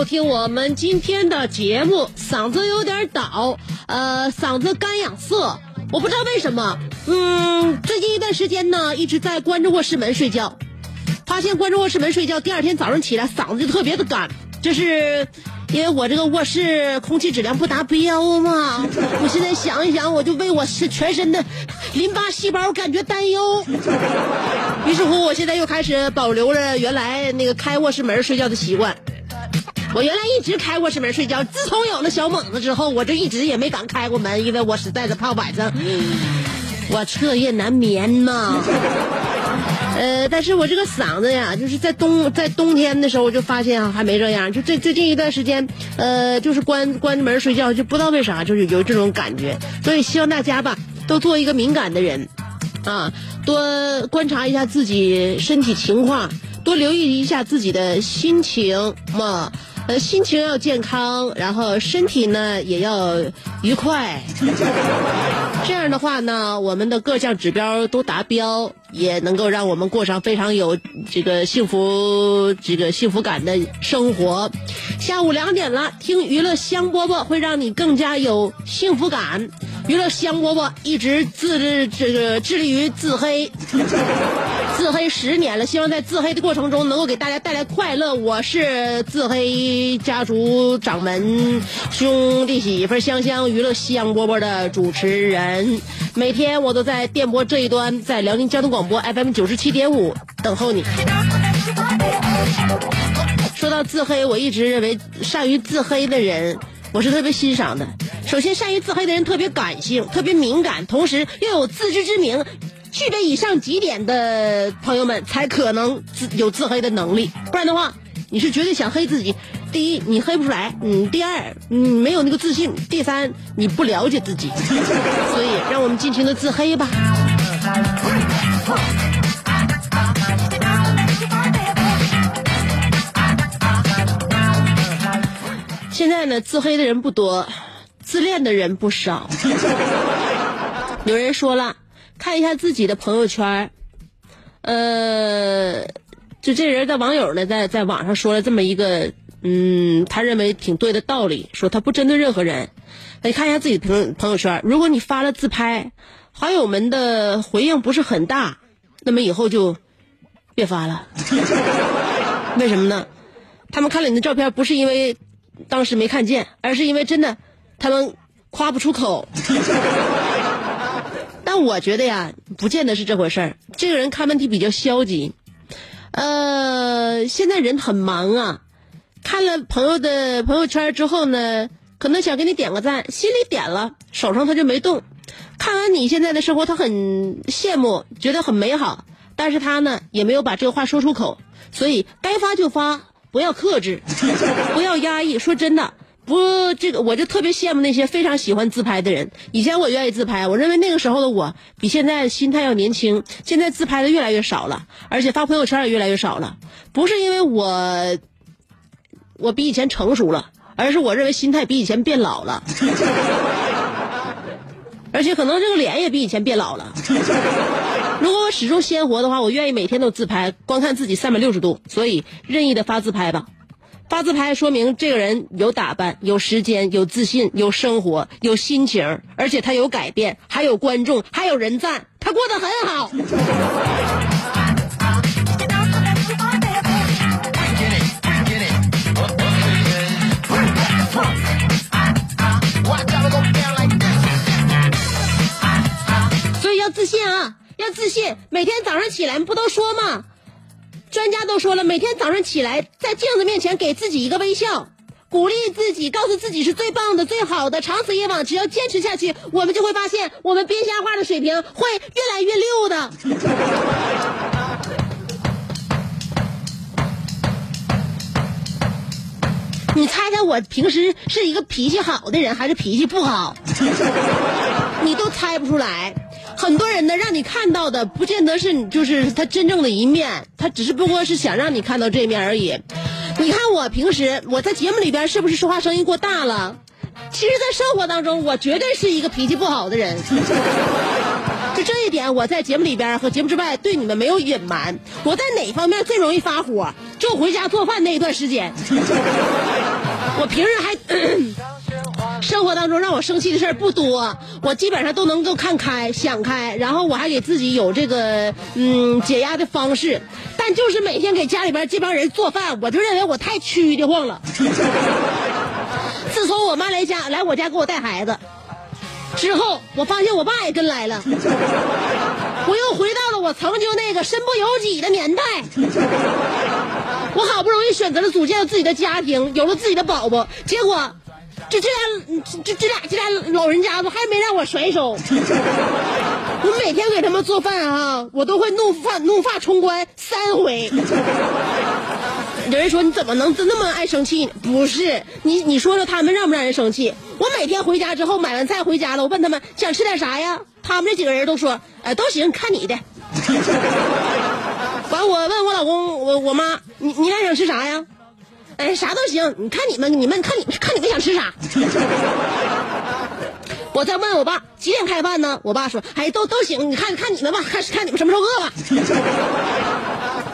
收听我们今天的节目。嗓子有点倒，呃，嗓子干痒涩，我不知道为什么。嗯，最近一段时间呢，一直在关着卧室门睡觉，发现关着卧室门睡觉，第二天早上起来嗓子就特别的干，这是因为我这个卧室空气质量不达标嘛。我现在想一想，我就为我是全身的淋巴细胞感觉担忧。于是乎，我现在又开始保留着原来那个开卧室门睡觉的习惯。我原来一直开卧室门睡觉，自从有了小猛子之后，我就一直也没敢开过门，因为我实在是怕晚上我彻夜难眠嘛。呃，但是我这个嗓子呀，就是在冬在冬天的时候，我就发现啊，还没这样。就最最近一段时间，呃，就是关关着门睡觉，就不知道为啥，就是有这种感觉。所以希望大家吧，都做一个敏感的人，啊，多观察一下自己身体情况，多留意一下自己的心情嘛。呃，心情要健康，然后身体呢也要愉快。这样的话呢，我们的各项指标都达标，也能够让我们过上非常有这个幸福、这个幸福感的生活。下午两点了，听娱乐香饽饽会让你更加有幸福感。娱乐香饽饽一直自这个致力于自黑，自黑十年了，希望在自黑的过程中能够给大家带来快乐。我是自黑家族掌门兄弟媳妇香香娱乐香饽饽的主持人，每天我都在电波这一端，在辽宁交通广播 FM 九十七点五等候你。说到自黑，我一直认为善于自黑的人，我是特别欣赏的。首先，善于自黑的人特别感性，特别敏感，同时又有自知之明，具备以上几点的朋友们，才可能自有自黑的能力。不然的话，你是绝对想黑自己。第一，你黑不出来；嗯，第二，你没有那个自信；第三，你不了解自己。所以，让我们尽情的自黑吧。现在呢，自黑的人不多，自恋的人不少。有人说了，看一下自己的朋友圈，呃，就这人的网友呢，在在网上说了这么一个，嗯，他认为挺对的道理，说他不针对任何人。你看一下自己朋朋友圈，如果你发了自拍，好友们的回应不是很大，那么以后就别发了。为什么呢？他们看了你的照片，不是因为当时没看见，而是因为真的他们夸不出口。但我觉得呀，不见得是这回事儿。这个人看问题比较消极。呃，现在人很忙啊，看了朋友的朋友圈之后呢，可能想给你点个赞，心里点了，手上他就没动。看完你现在的生活，他很羡慕，觉得很美好，但是他呢也没有把这个话说出口。所以该发就发，不要克制，不要压抑。说真的。不，这个我就特别羡慕那些非常喜欢自拍的人。以前我愿意自拍，我认为那个时候的我比现在心态要年轻。现在自拍的越来越少了，而且发朋友圈也越来越少了。不是因为我我比以前成熟了，而是我认为心态比以前变老了，而且可能这个脸也比以前变老了。如果我始终鲜活的话，我愿意每天都自拍，观看自己三百六十度。所以任意的发自拍吧，发自拍说明这个人有打扮、有时间、有自信、有生活、有心情，而且他有改变，还有观众，还有人赞，他过得很好。所以要自信啊，要自信。每天早上起来不都说吗？专家都说了，每天早上起来在镜子面前给自己一个微笑，鼓励自己，告诉自己是最棒的、最好的。长此以往，只要坚持下去，我们就会发现，我们编瞎话的水平会越来越溜的。你猜猜我平时是一个脾气好的人，还是脾气不好？你都猜不出来。很多人呢，让你看到的不见得是你就是他真正的一面，他只是不过是想让你看到这面而已。你看我平时我在节目里边是不是说话声音过大了？其实，在生活当中，我绝对是一个脾气不好的人。就这一点，我在节目里边和节目之外对你们没有隐瞒。我在哪方面最容易发火？就回家做饭那一段时间。我平时还生活当中让我生气的事儿不多，我基本上都能够看开、想开，然后我还给自己有这个嗯解压的方式。但就是每天给家里边这帮人做饭，我就认为我太屈的慌了。自从我妈来家来我家给我带孩子之后，我发现我爸也跟来了，我又回到了我曾经那个身不由己的年代。我好不容易选择了组建了自己的家庭，有了自己的宝宝，结果这这俩这这俩这俩老人家子还没让我甩手。我每天给他们做饭啊，我都会怒发怒发冲冠三回。有人说你怎么能那么爱生气呢？不是你，你说说他们让不让人生气？我每天回家之后买完菜回家了，我问他们想吃点啥呀？他们这几个人都说，呃，都行，看你的。完，我问我老公，我我妈，你你俩想吃啥呀？哎，啥都行，你看你们，你们看你看你们想吃啥。我再问我爸几点开饭呢？我爸说，哎，都都行，你看看你们吧，看看你们什么时候饿吧。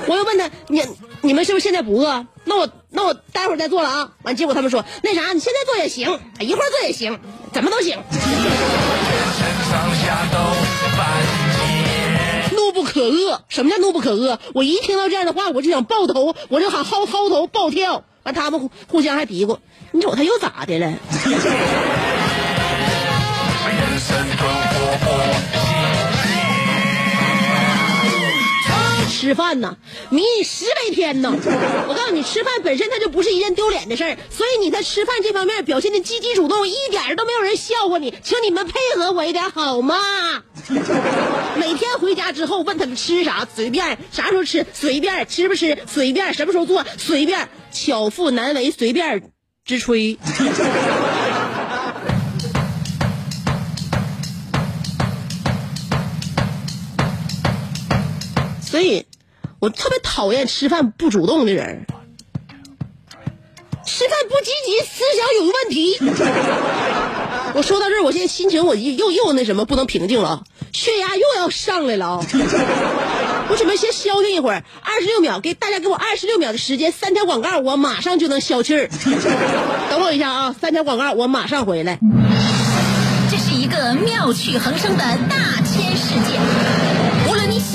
我又问他，你你们是不是现在不饿？那我那我待会儿再做了啊。完，结果他们说那啥，你现在做也行，一会儿做也行，怎么都行。怒不可遏，什么叫怒不可遏？我一听到这样的话，我就想爆头，我就喊薅薅头暴跳。完，他们互互相还嘀咕，你瞅他又咋的了？吃饭呢，迷你十倍天呢。我告诉你，吃饭本身它就不是一件丢脸的事儿，所以你在吃饭这方面表现的积极主动，一点都没有人笑话你。请你们配合我一点好吗？每天回家之后问他们吃啥，随便，啥时候吃随便，吃不吃随便，什么时候做随便，巧妇难为随便之炊。所以，我特别讨厌吃饭不主动的人。吃饭不积极，思想有问题。我说到这儿，我现在心情我又又那什么不能平静了，血压又要上来了啊！我准备先消停一会儿，二十六秒，给大家给我二十六秒的时间，三条广告，我马上就能消气儿。等我一下啊，三条广告，我马上回来。这是一个妙趣横生的大千世界。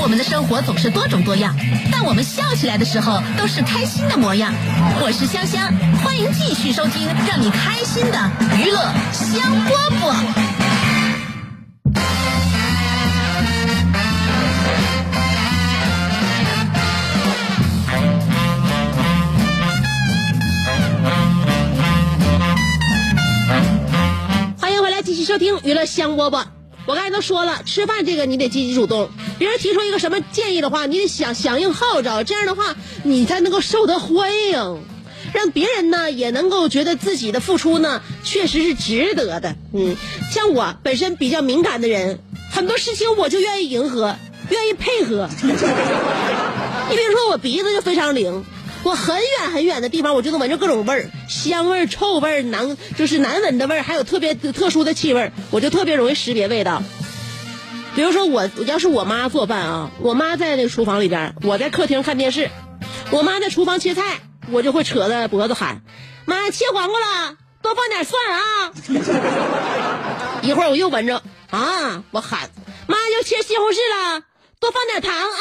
我们的生活总是多种多样，但我们笑起来的时候都是开心的模样。我是香香，欢迎继续收听让你开心的娱乐香饽饽。欢迎回来，继续收听娱乐香饽饽。我刚才都说了，吃饭这个你得积极主动，别人提出一个什么建议的话，你得响响应号召，这样的话你才能够受得欢迎。让别人呢也能够觉得自己的付出呢确实是值得的。嗯，像我本身比较敏感的人，很多事情我就愿意迎合，愿意配合。你比如说我鼻子就非常灵，我很远很远的地方我就能闻着各种味儿，香味儿、臭味儿、难就是难闻的味儿，还有特别特殊的气味儿，我就特别容易识别味道。比如说我要是我妈做饭啊，我妈在那厨房里边，我在客厅看电视，我妈在厨房切菜，我就会扯着脖子喊：“妈，切黄瓜了，多放点蒜啊！” 一会儿我又闻着啊，我喊：“妈，要切西红柿了，多放点糖啊！”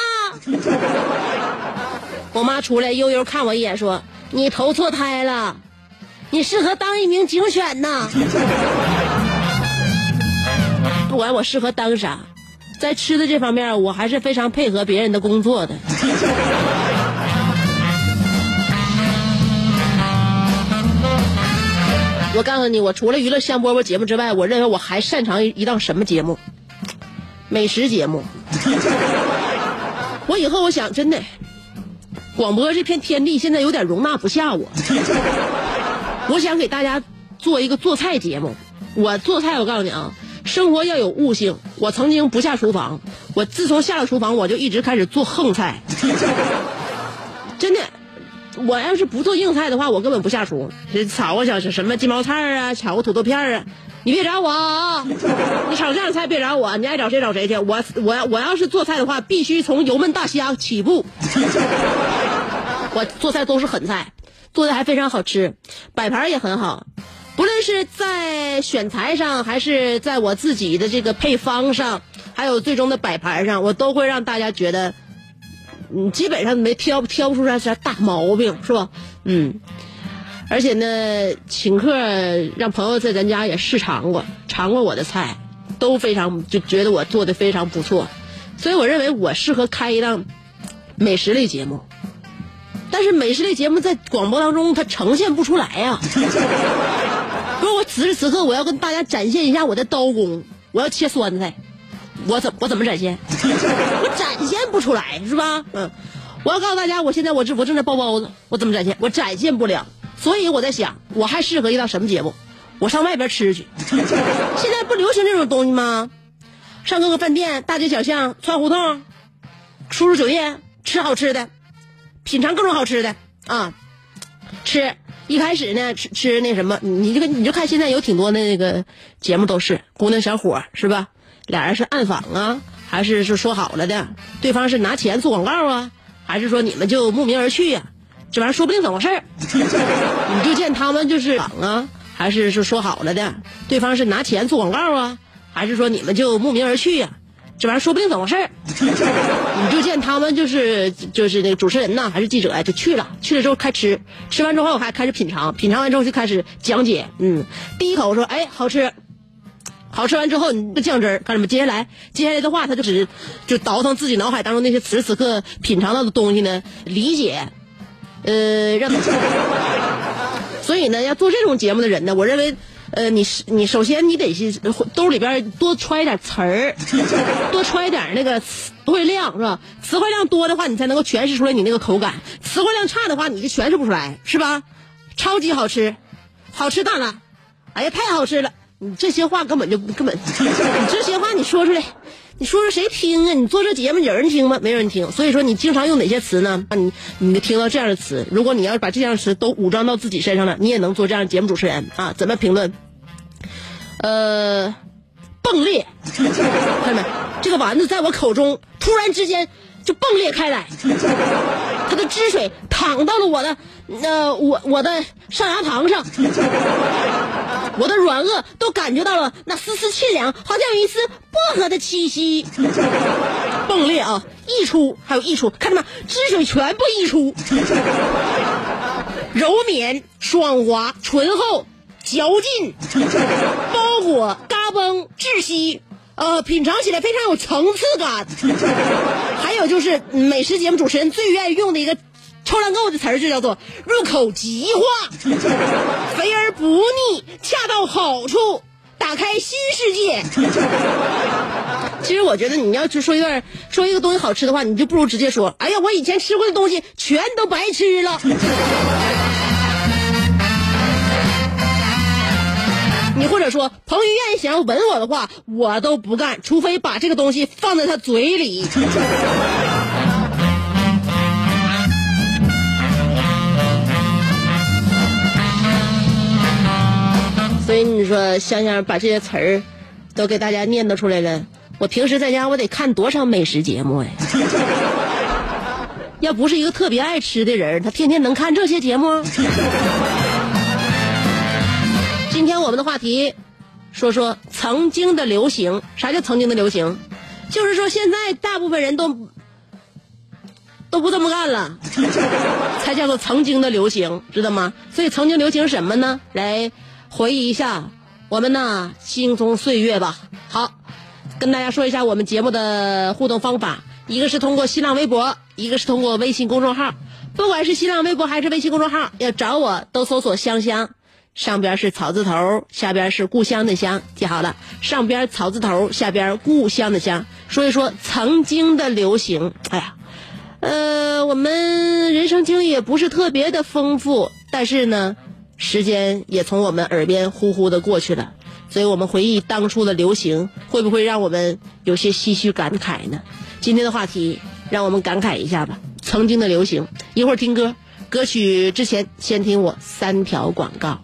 我妈出来悠悠看我一眼，说：“你投错胎了，你适合当一名警犬呐。”不管我适合当啥。在吃的这方面，我还是非常配合别人的工作的。我告诉你，我除了娱乐香饽饽节目之外，我认为我还擅长一档什么节目？美食节目。我以后我想真的，广播这片天地现在有点容纳不下我。我想给大家做一个做菜节目。我做菜，我告诉你啊。生活要有悟性。我曾经不下厨房，我自从下了厨房，我就一直开始做横菜。真的，我要是不做硬菜的话，我根本不下厨。炒个小什么鸡毛菜啊，炒个土豆片啊，你别找我啊！你炒这样菜别找我，你爱找谁找谁去。我我我要是做菜的话，必须从油焖大虾起步。我做菜都是狠菜，做的还非常好吃，摆盘也很好。不论是在选材上，还是在我自己的这个配方上，还有最终的摆盘上，我都会让大家觉得，嗯，基本上没挑挑不出来啥大毛病，是吧？嗯，而且呢，请客让朋友在咱家也试尝过，尝过我的菜，都非常就觉得我做的非常不错，所以我认为我适合开一档美食类节目，但是美食类节目在广播当中它呈现不出来呀。此时此刻，我要跟大家展现一下我的刀工。我要切酸菜，我怎我怎么展现？我展现不出来，是吧？嗯，我要告诉大家，我现在我这我正在包包子，我怎么展现？我展现不了。所以我在想，我还适合一档什么节目？我上外边吃去。现在不流行这种东西吗？上各个饭店、大街小巷、串胡同、出入酒店，吃好吃的，品尝各种好吃的啊，吃。一开始呢，吃吃那什么，你这个你就看现在有挺多的那个节目都是姑娘小伙是吧？俩人是暗访啊，还是是说好了的？对方是拿钱做广告啊，还是说你们就慕名而去呀？这玩意儿说不定怎么回事 你就见他们就是访啊，还是是说好了的？对方是拿钱做广告啊，还是说你们就慕名而去呀？这玩意儿说不定怎么回事儿 你就见他们就是就是那个主持人呐，还是记者呀，就去了。去了之后开吃，吃完之后还开始品尝，品尝完之后就开始讲解。嗯，第一口说哎好吃，好吃完之后你这酱汁儿干什么？接下来接下来的话他就只就倒腾自己脑海当中那些此时此刻品尝到的东西呢，理解，呃让他。所以呢，要做这种节目的人呢，我认为。呃，你是你首先你得是兜里边多揣一点词儿，多揣一点那个词汇量是吧？词汇量多的话，你才能够诠释出来你那个口感；词汇量差的话，你就诠释不出来，是吧？超级好吃，好吃大了，哎呀，太好吃了！你这些话根本就根本，你这些话你说出来，你说说谁听啊？你做这节目有人听吗？没人听。所以说你经常用哪些词呢？你你听到这样的词，如果你要是把这样的词都武装到自己身上了，你也能做这样的节目主持人啊？怎么评论？呃，迸裂，看见没？这个丸子在我口中突然之间就迸裂开来，它的汁水淌到了我的呃我我的上牙膛上，我的软腭都感觉到了那丝丝沁凉，好像有一丝薄荷的气息。迸裂啊，溢出，还有溢出，看到吗？汁水全部溢出，柔绵、爽滑、醇厚。嚼劲，包裹，嘎嘣，窒息，呃，品尝起来非常有层次感。还有就是美食节目主持人最愿意用的一个抽烂够的词儿，就叫做入口即化，肥而不腻，恰到好处，打开新世界。其实我觉得你要去说一段说一个东西好吃的话，你就不如直接说，哎呀，我以前吃过的东西全都白吃了。你或者说彭于晏想吻我的话，我都不干，除非把这个东西放在他嘴里。所以你说香香把这些词儿都给大家念叨出来了，我平时在家我得看多少美食节目哎？要不是一个特别爱吃的人，他天天能看这些节目？今天我们的话题，说说曾经的流行。啥叫曾经的流行？就是说现在大部分人都都不这么干了，才叫做曾经的流行，知道吗？所以曾经流行什么呢？来回忆一下我们呢青葱岁月吧。好，跟大家说一下我们节目的互动方法，一个是通过新浪微博，一个是通过微信公众号。不管是新浪微博还是微信公众号，要找我都搜索“香香”。上边是草字头，下边是故乡的乡，记好了。上边草字头，下边故乡的乡。说一说曾经的流行。哎呀，呃，我们人生经历也不是特别的丰富，但是呢，时间也从我们耳边呼呼的过去了。所以我们回忆当初的流行，会不会让我们有些唏嘘感慨呢？今天的话题，让我们感慨一下吧。曾经的流行，一会儿听歌，歌曲之前先听我三条广告。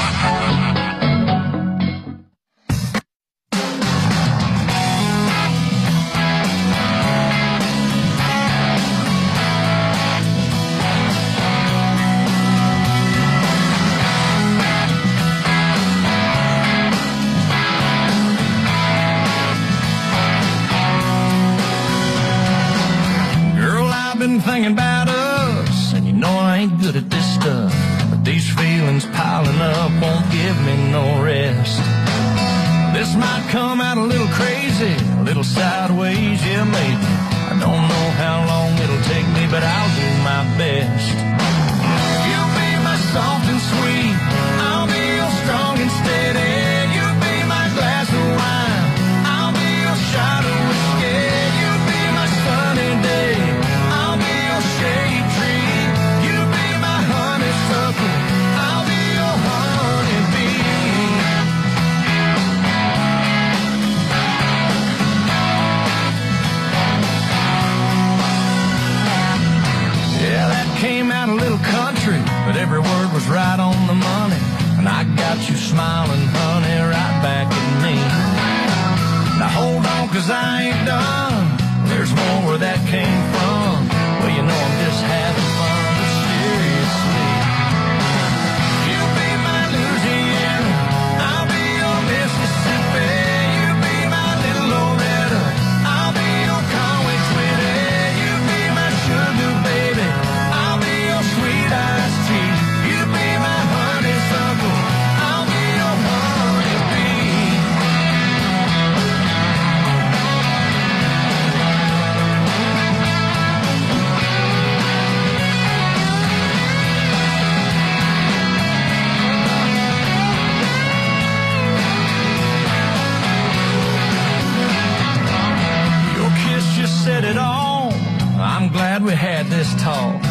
tall.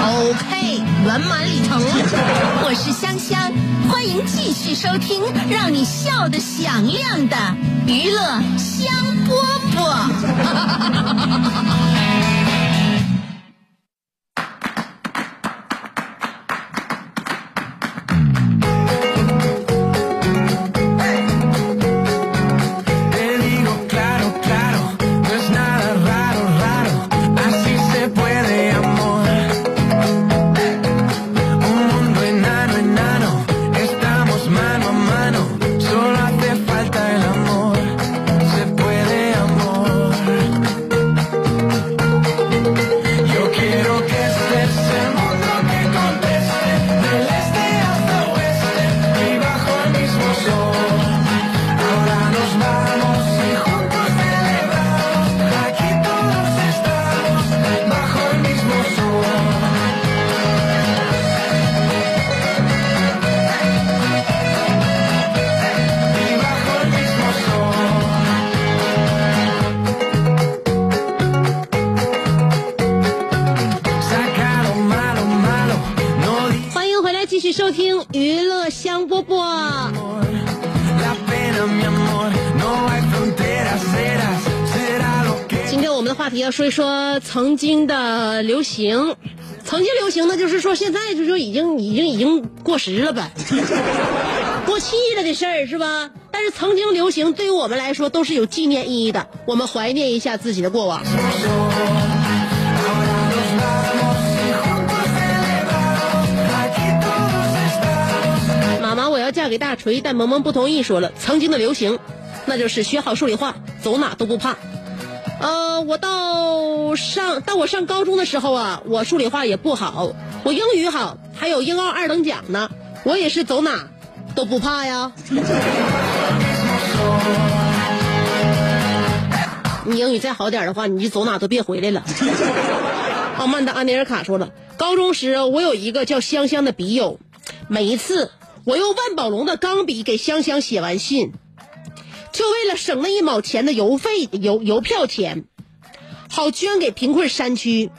OK，圆满礼成。我是香香，欢迎继续收听让你笑得响亮的娱乐香饽饽。流行，曾经流行的就是说现在就说已经已经已经过时了呗，过气了的事儿是吧？但是曾经流行对于我们来说都是有纪念意义的，我们怀念一下自己的过往。妈妈，我要嫁给大锤，但萌萌不同意，说了曾经的流行，那就是学好数理化，走哪都不怕。呃，我到上到我上高中的时候啊，我数理化也不好，我英语好，还有英奥二等奖呢，我也是走哪都不怕呀。你英语再好点的话，你就走哪都别回来了。傲慢的安尼尔卡说了，高中时我有一个叫香香的笔友，每一次我用万宝龙的钢笔给香香写完信，就为了省那一毛钱的邮费邮邮票钱，好捐给贫困山区。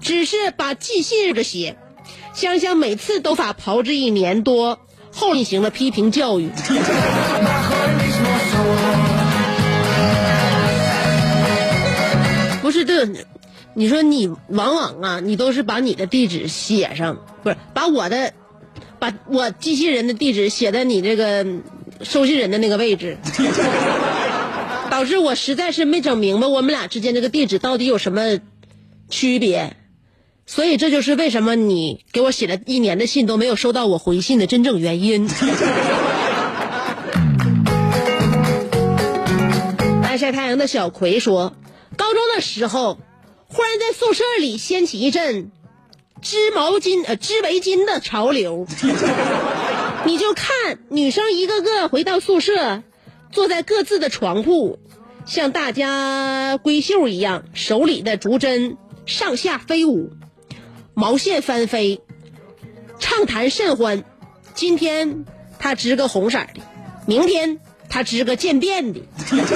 只是把寄信的写，香香每次都法炮制一年多后进行了批评教育。不是这，你说你往往啊，你都是把你的地址写上，不是把我的，把我寄信人的地址写在你这个收信人的那个位置，导致我实在是没整明白我们俩之间这个地址到底有什么区别。所以这就是为什么你给我写了一年的信都没有收到我回信的真正原因。爱晒太阳的小葵说，高中的时候，忽然在宿舍里掀起一阵织毛巾呃织围巾的潮流。你就看女生一个个回到宿舍，坐在各自的床铺，像大家闺秀一样，手里的竹针上下飞舞，毛线翻飞，畅谈甚欢。今天她织个红色的，明天她织个渐变的。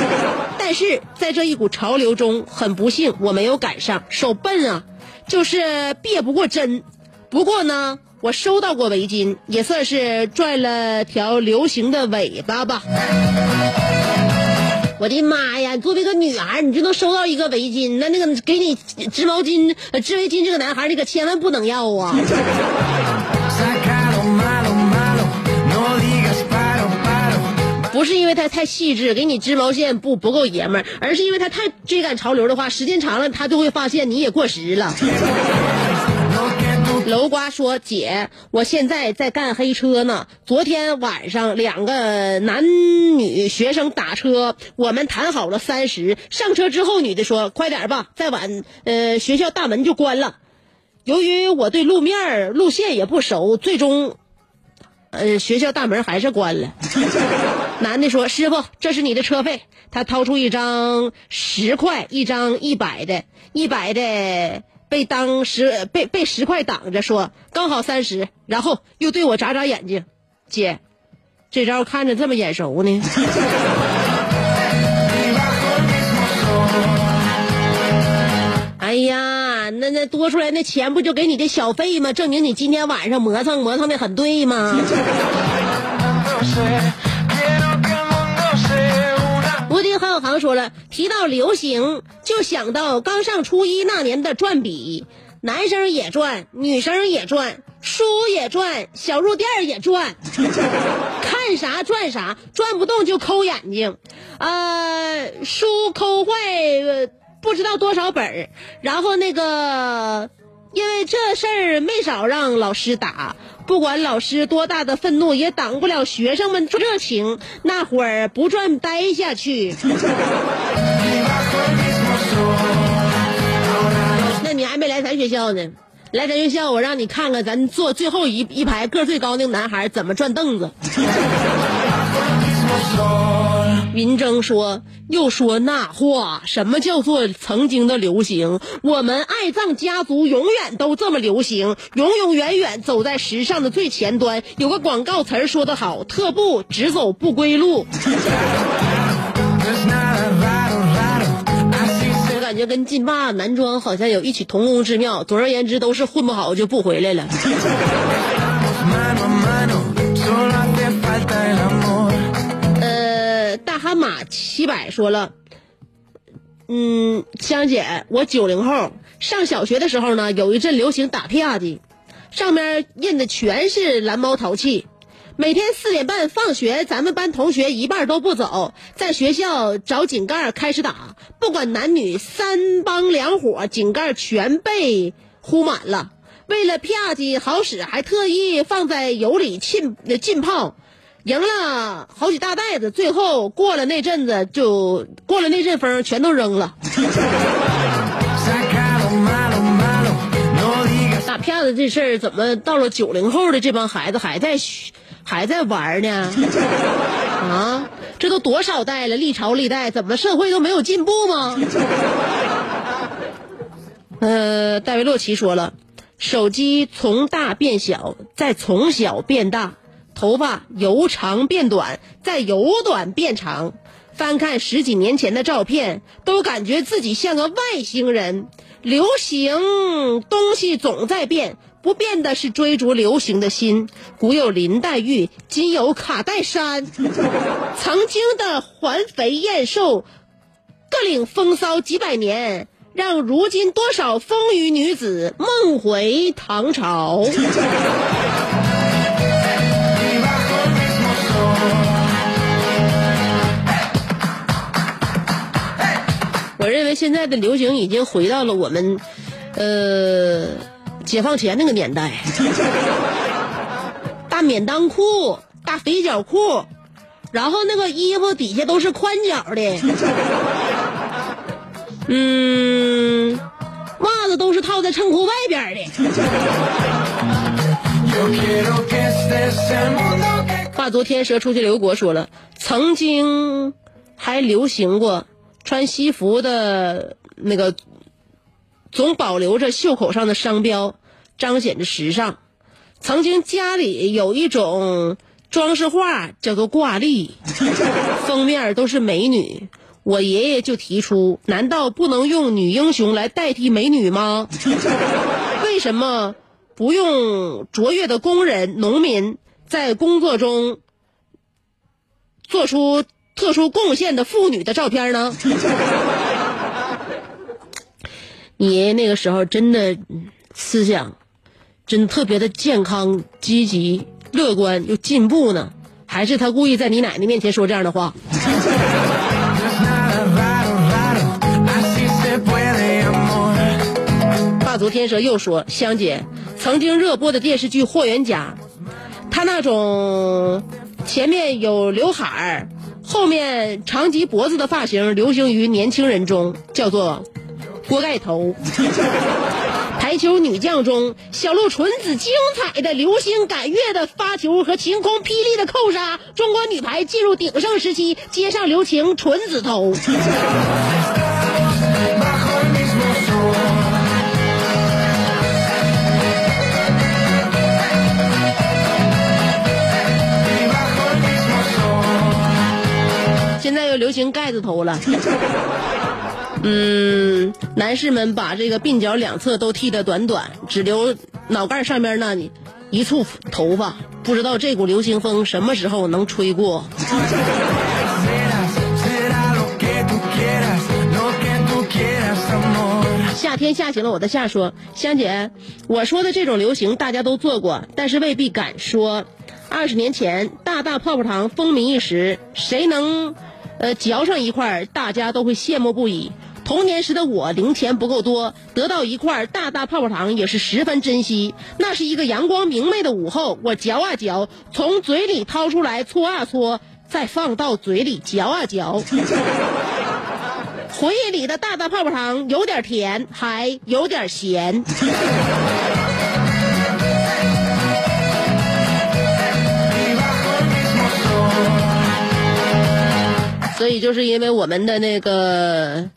但是在这一股潮流中，很不幸我没有赶上，手笨啊，就是别不过针。不过呢，我收到过围巾，也算是拽了条流行的尾巴吧。我的妈呀！作为一个女孩，你就能收到一个围巾，那那个给你织毛巾、织围巾这个男孩，你可千万不能要啊！不是因为他太细致，给你织毛线不不够爷们儿，而是因为他太追赶潮流的话，时间长了他就会发现你也过时了。楼瓜说：“姐，我现在在干黑车呢。昨天晚上两个男女学生打车，我们谈好了三十。上车之后，女的说：‘快点吧，再晚，呃，学校大门就关了。’由于我对路面路线也不熟，最终，呃，学校大门还是关了。男的说：‘师傅，这是你的车费。’他掏出一张十块，一张一百的，一百的被当十被被十块挡着，说刚好三十，然后又对我眨眨眼睛，姐，这招看着这么眼熟呢。哎呀，那那多出来那钱不就给你的小费吗？证明你今天晚上磨蹭磨蹭的很对吗？了，提到流行，就想到刚上初一那年的转笔，男生也转，女生也转，书也转，小肉垫也转，看啥转啥，转不动就抠眼睛，呃，书抠坏、不知道多少本，然后那个。因为这事儿没少让老师打，不管老师多大的愤怒，也挡不了学生们热情。那会儿不转待下去，那你还没来咱学校呢。来咱学校，我让你看看咱坐最后一一排个最高那个男孩怎么转凳子。云峥说：“又说那话，什么叫做曾经的流行？我们爱藏家族永远都这么流行，永永远远走在时尚的最前端。有个广告词儿说得好：特步只走不归路。我感觉跟劲霸男装好像有异曲同工之妙。总而言之，都是混不好就不回来了。”马，七百说了，嗯，香姐，我九零后，上小学的时候呢，有一阵流行打啪的，上面印的全是蓝猫淘气。每天四点半放学，咱们班同学一半都不走，在学校找井盖开始打，不管男女，三帮两伙，井盖全被呼满了。为了啪叽好使，还特意放在油里浸浸泡，赢了好几大袋子。最后过了那阵子，就过了那阵风，全都扔了。打骗子这事儿，怎么到了九零后的这帮孩子还在还在玩呢？啊，这都多少代了，历朝历代，怎么社会都没有进步吗？呃，戴维洛奇说了。手机从大变小，再从小变大；头发由长变短，再由短变长。翻看十几年前的照片，都感觉自己像个外星人。流行东西总在变，不变的是追逐流行的心。古有林黛玉，今有卡戴珊。曾经的环肥燕瘦，各领风骚几百年。让如今多少风雨女子梦回唐朝。我认为现在的流行已经回到了我们，呃，解放前那个年代。大免裆裤、大肥脚裤，然后那个衣服底下都是宽脚的。嗯，袜子都是套在衬裤外边的。话昨天蛇出去刘国说了，曾经还流行过穿西服的那个，总保留着袖口上的商标，彰显着时尚。曾经家里有一种装饰画叫做挂历，封面都是美女。我爷爷就提出，难道不能用女英雄来代替美女吗？为什么不用卓越的工人、农民在工作中做出特殊贡献的妇女的照片呢？你那个时候真的思想真特别的健康、积极、乐观又进步呢？还是他故意在你奶奶面前说这样的话？大足天蛇又说：“香姐，曾经热播的电视剧《霍元甲》，他那种前面有刘海儿，后面长及脖子的发型，流行于年轻人中，叫做锅盖头。台球女将中，小鹿纯子精彩的流星赶月的发球和晴空霹雳的扣杀，中国女排进入鼎盛时期，街上流行纯子头。现在又流行盖子头了。嗯，男士们把这个鬓角两侧都剃得短短，只留脑盖上面那一簇头发。不知道这股流行风什么时候能吹过？夏天吓醒了我的夏说：“香姐，我说的这种流行大家都做过，但是未必敢说。二十年前，大大泡泡糖风靡一时，谁能，呃，嚼上一块，大家都会羡慕不已。童年时的我，零钱不够多，得到一块大大泡泡糖也是十分珍惜。那是一个阳光明媚的午后，我嚼啊嚼，从嘴里掏出来搓啊搓，再放到嘴里嚼啊嚼。”回忆里的大大泡泡糖有点甜，还有点咸。所以就是因为我们的那个，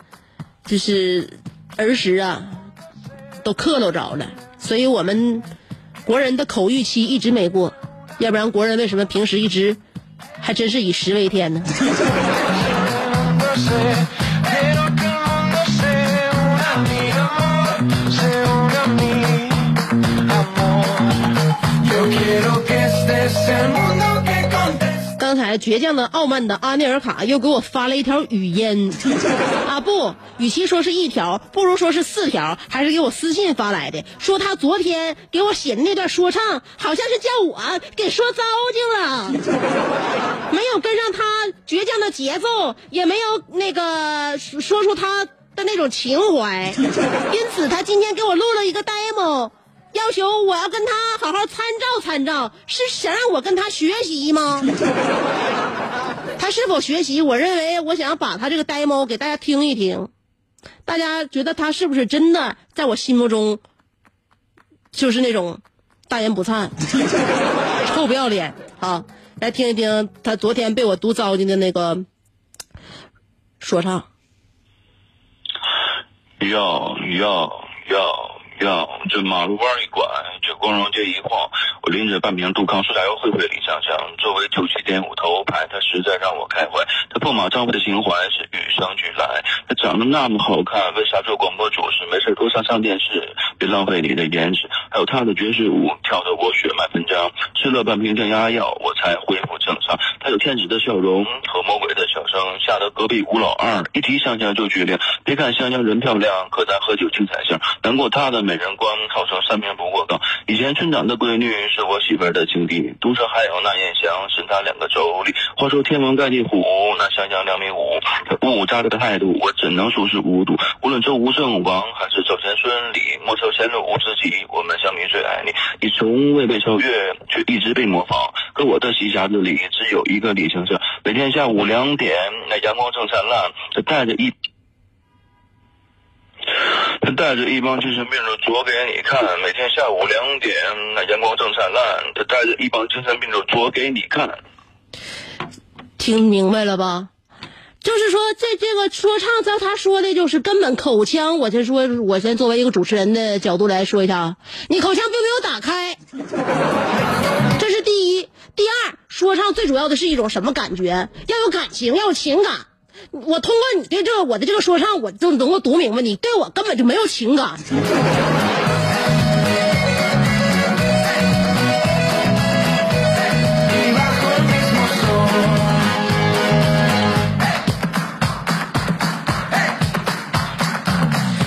就是儿时啊，都刻漏着了，所以我们国人的口欲期一直没过，要不然国人为什么平时一直还真是以食为天呢？倔强的、傲慢的阿内尔卡又给我发了一条语音，啊不，与其说是一条，不如说是四条，还是给我私信发来的，说他昨天给我写的那段说唱，好像是叫我给说糟践了，没有跟上他倔强的节奏，也没有那个说说出他的那种情怀，因此他今天给我录了一个 demo。要求我要跟他好好参照参照，是想让我跟他学习吗？他是否学习？我认为我想把他这个 demo 给大家听一听，大家觉得他是不是真的在我心目中就是那种大言不惭、臭不要脸啊？来听一听他昨天被我毒糟践的那个说唱。要要要要！这马路弯一拐，这光荣街一晃，我拎着半瓶杜康苏打油，会会李想想。作为九七点五头牌，他实在让我开怀。他破马张飞的情怀是与生俱来。他长得那么好看，为啥做广播主持没事多上上电视？别浪费你的颜值。还有他的爵士舞，跳得我血脉喷张。吃了半瓶降压药，我才恢复正常。他有天使的笑容和魔鬼的笑声，吓得隔壁吴老二一提香香就决定。别看香香人漂亮，可咱喝酒精彩性。难过她的美人关，号称三瓶不过岗。以前村长的闺女是我媳妇儿的情敌，毒蛇还有那燕翔是他两个妯娌。话说天王盖地虎，那香香两米五，他五五扎着的态度，我怎能说是无毒？无论周吴郑王还是周前孙李，莫求前路无知己，我们乡民最爱你。你从未被超越，却一直被模仿。可我的西匣子里只有一个李先生，每天下午两点，那阳光正灿烂，他带着一。他带着一帮精神病人做给你看，每天下午两点，那阳光正灿烂。他带着一帮精神病人做给你看。听明白了吧？就是说，这这个说唱，照他说的，就是根本口腔。我先说，我先作为一个主持人的角度来说一下啊，你口腔并没有打开，这是第一。第二，说唱最主要的是一种什么感觉？要有感情，要有情感。我通过你对这个我的这个说唱，我就能够读明白你对我根本就没有情感。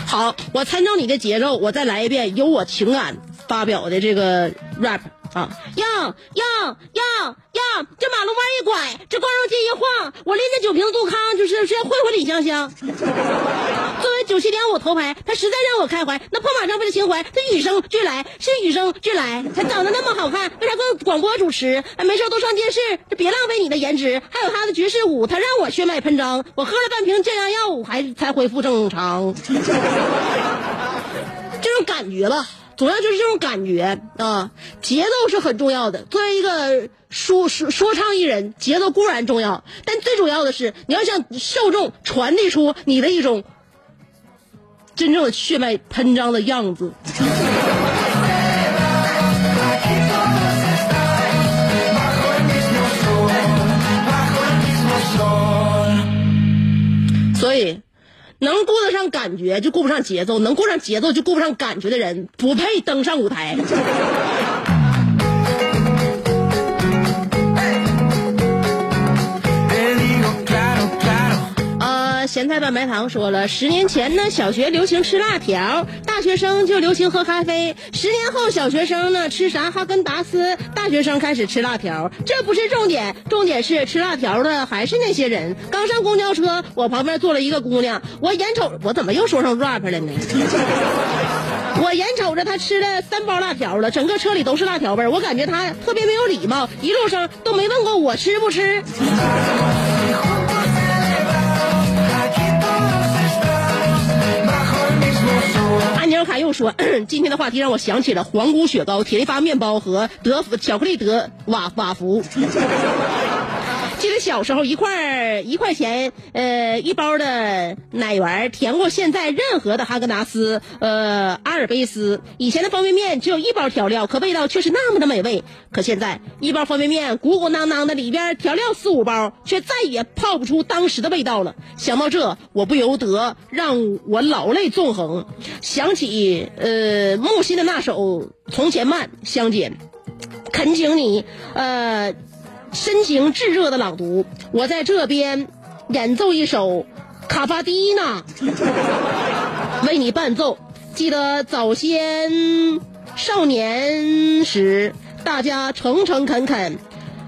好，我参照你的节奏，我再来一遍由我情感发表的这个 rap。啊，要要要要！这马路弯一拐，这光荣街一晃，我拎着酒瓶子杜康，就是是要会会李香香。作为九七点五头牌，他实在让我开怀。那破马张飞的情怀，他与生俱来，是与生俱来。他长得那么好看，为啥跟广播主持？哎，没事都上电视，这别浪费你的颜值。还有他的爵士舞，他让我血脉喷张，我喝了半瓶降压药，还才恢复正常。这种感觉吧，主要就是这种感觉啊。节奏是很重要的，作为一个说说说唱艺人，节奏固然重要，但最主要的是你要向受众传递出你的一种真正的血脉喷张的样子。能顾得上感觉就顾不上节奏，能顾上节奏就顾不上感觉的人，不配登上舞台。咸菜拌白糖说了，十年前呢，小学流行吃辣条，大学生就流行喝咖啡。十年后，小学生呢吃啥哈根达斯，大学生开始吃辣条。这不是重点，重点是吃辣条的还是那些人。刚上公交车，我旁边坐了一个姑娘，我眼瞅我怎么又说上 rap 了呢？我眼瞅着她吃了三包辣条了，整个车里都是辣条味儿，我感觉她特别没有礼貌，一路上都没问过我吃不吃。安妮尔卡又说，今天的话题让我想起了皇姑雪糕、铁力发面包和德芙巧克力德瓦瓦芙。记得小时候一块一块钱，呃，一包的奶圆甜过现在任何的哈根达斯，呃，阿尔卑斯。以前的方便面只有一包调料，可味道却是那么的美味。可现在一包方便面鼓鼓囊囊的，里边调料四五包，却再也泡不出当时的味道了。想到这，我不由得让我老泪纵横，想起呃木心的那首《从前慢》，香姐。恳请你，呃，深情炙热的朗读。我在这边演奏一首卡巴迪娜，为你伴奏。记得早先少年时，大家诚诚恳恳，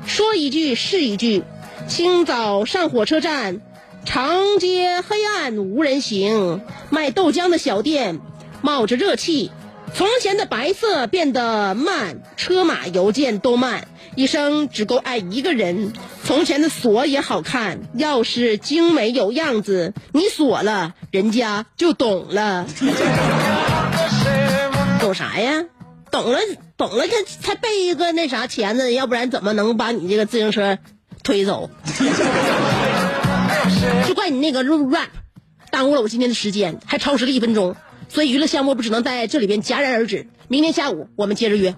说一句是一句。清早上火车站，长街黑暗无人行，卖豆浆的小店冒着热气。从前的白色变得慢，车马邮件都慢，一生只够爱一个人。从前的锁也好看，钥匙精美有样子，你锁了，人家就懂了。懂啥呀？懂了，懂了，他才备一个那啥钳子，要不然怎么能把你这个自行车推走？就怪你那个 rap，耽误了我今天的时间，还超时了一分钟。所以娱乐项目不只能在这里边戛然而止。明天下午我们接着约。